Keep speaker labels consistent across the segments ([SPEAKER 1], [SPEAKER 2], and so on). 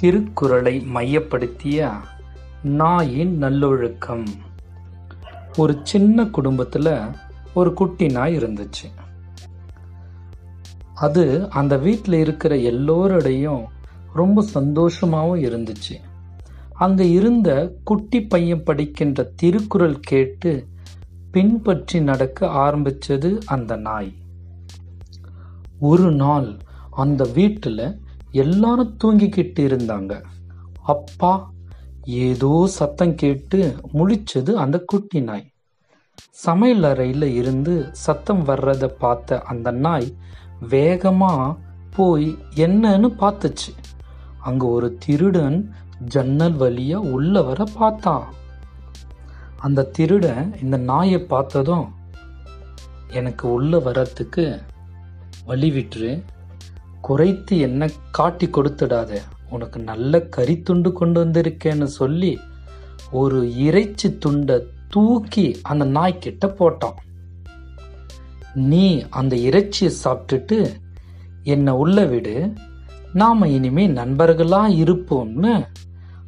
[SPEAKER 1] திருக்குறளை மையப்படுத்திய நாயின் நல்லொழுக்கம். ஒரு சின்ன குடும்பத்தில் ஒரு குட்டி நாய் இருந்துச்சு. அது அந்த வீட்டில் இருக்கிற எல்லோரோடையும் ரொம்ப சந்தோஷமாகவும் இருந்துச்சு. அங்கே இருந்த குட்டி பையன் படிக்கின்ற திருக்குறள் கேட்டு பின்பற்றி நடக்க ஆரம்பித்தது அந்த நாய். ஒரு நாள் அந்த வீட்டில் எல்லாரும் தூங்கிக்கிட்டு இருந்தாங்க. அப்பா ஏதோ சத்தம் கேட்டு முழிச்சது அந்த குட்டி நாய். சமையல் அறையில் இருந்து சத்தம் வர்றத பார்த்த அந்த நாய் வேகமாக போய் என்னன்னு பார்த்துச்சு. அங்கே ஒரு திருடன் ஜன்னல் வழியாக உள்ள வர பார்த்தான். அந்த திருடன் இந்த நாயை பார்த்ததும் எனக்கு உள்ள வர்றதுக்கு வழி விட்டுரு. குறைத்து என்ன காட்டி கொடுத்துடாத. உனக்கு நல்ல கறி துண்டு கொண்டு வந்திருக்கேன்னு சொல்லி ஒரு இறைச்சி துண்டை தூக்கி அந்த நாய்க்கிட்ட போட்டான். நீ அந்த இறைச்சியை சாப்பிட்டுட்டு என்னை உள்ள விடு. நாம இனிமே நண்பர்களா இருப்போம்னு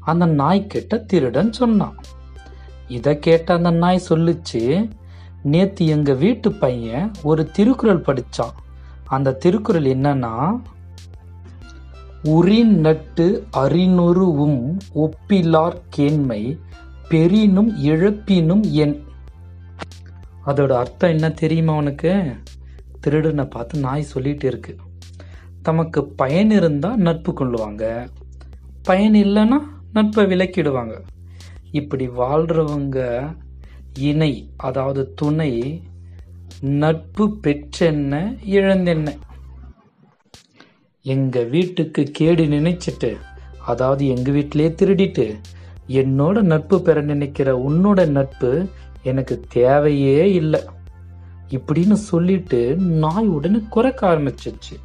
[SPEAKER 1] அந்த நாய்க்கிட்ட திருடன் சொன்னான். இதை கேட்ட அந்த நாய் சொல்லுச்சு நேத்து எங்க வீட்டு பையன் ஒரு திருக்குறள் படிச்சான். அந்த திருக்குறள் என்னன்னா உரின் நட்டு அறிநொருவும் ஒப்பிலார் கேண்மை பெரினும் இழப்பினும் என் அதோட அர்த்தம் என்ன தெரியுமா உனக்கு? திருடனை பார்த்து நாய் சொல்லிட்டு இருக்கு. தமக்கு பயன் இருந்தால் நட்பு கொள்ளுவாங்க. பயன் இல்லைன்னா நட்பை விலக்கிடுவாங்க. இப்படி வாழ்கிறவங்க இணை அதாவது துணை நட்பு பெற்றென்ன இழந்தென்ன? எங்க வீட்டுக்கு கேடு நினைச்சிட்டு அதாவது எங்க வீட்டிலேயே திருடிட்டு என்னோட நட்பு பெற நினைக்கிற உன்னோட நட்பு எனக்கு தேவையே இல்லை. இப்படின்னு சொல்லிட்டு நாய் உடனே குறைக்க ஆரம்பிச்சிச்சு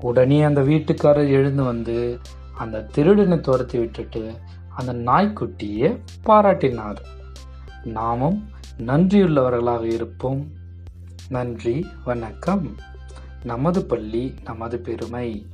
[SPEAKER 1] உடனே அந்த வீட்டுக்காரர் எழுந்து வந்து அந்த திருடனை துரத்தி விட்டுட்டு அந்த நாய்க்குட்டியை பாராட்டினார். நாமும் நன்றியுள்ளவர்களாக இருப்போம். நன்றி வணக்கம். நமது பள்ளி நமது பெருமை.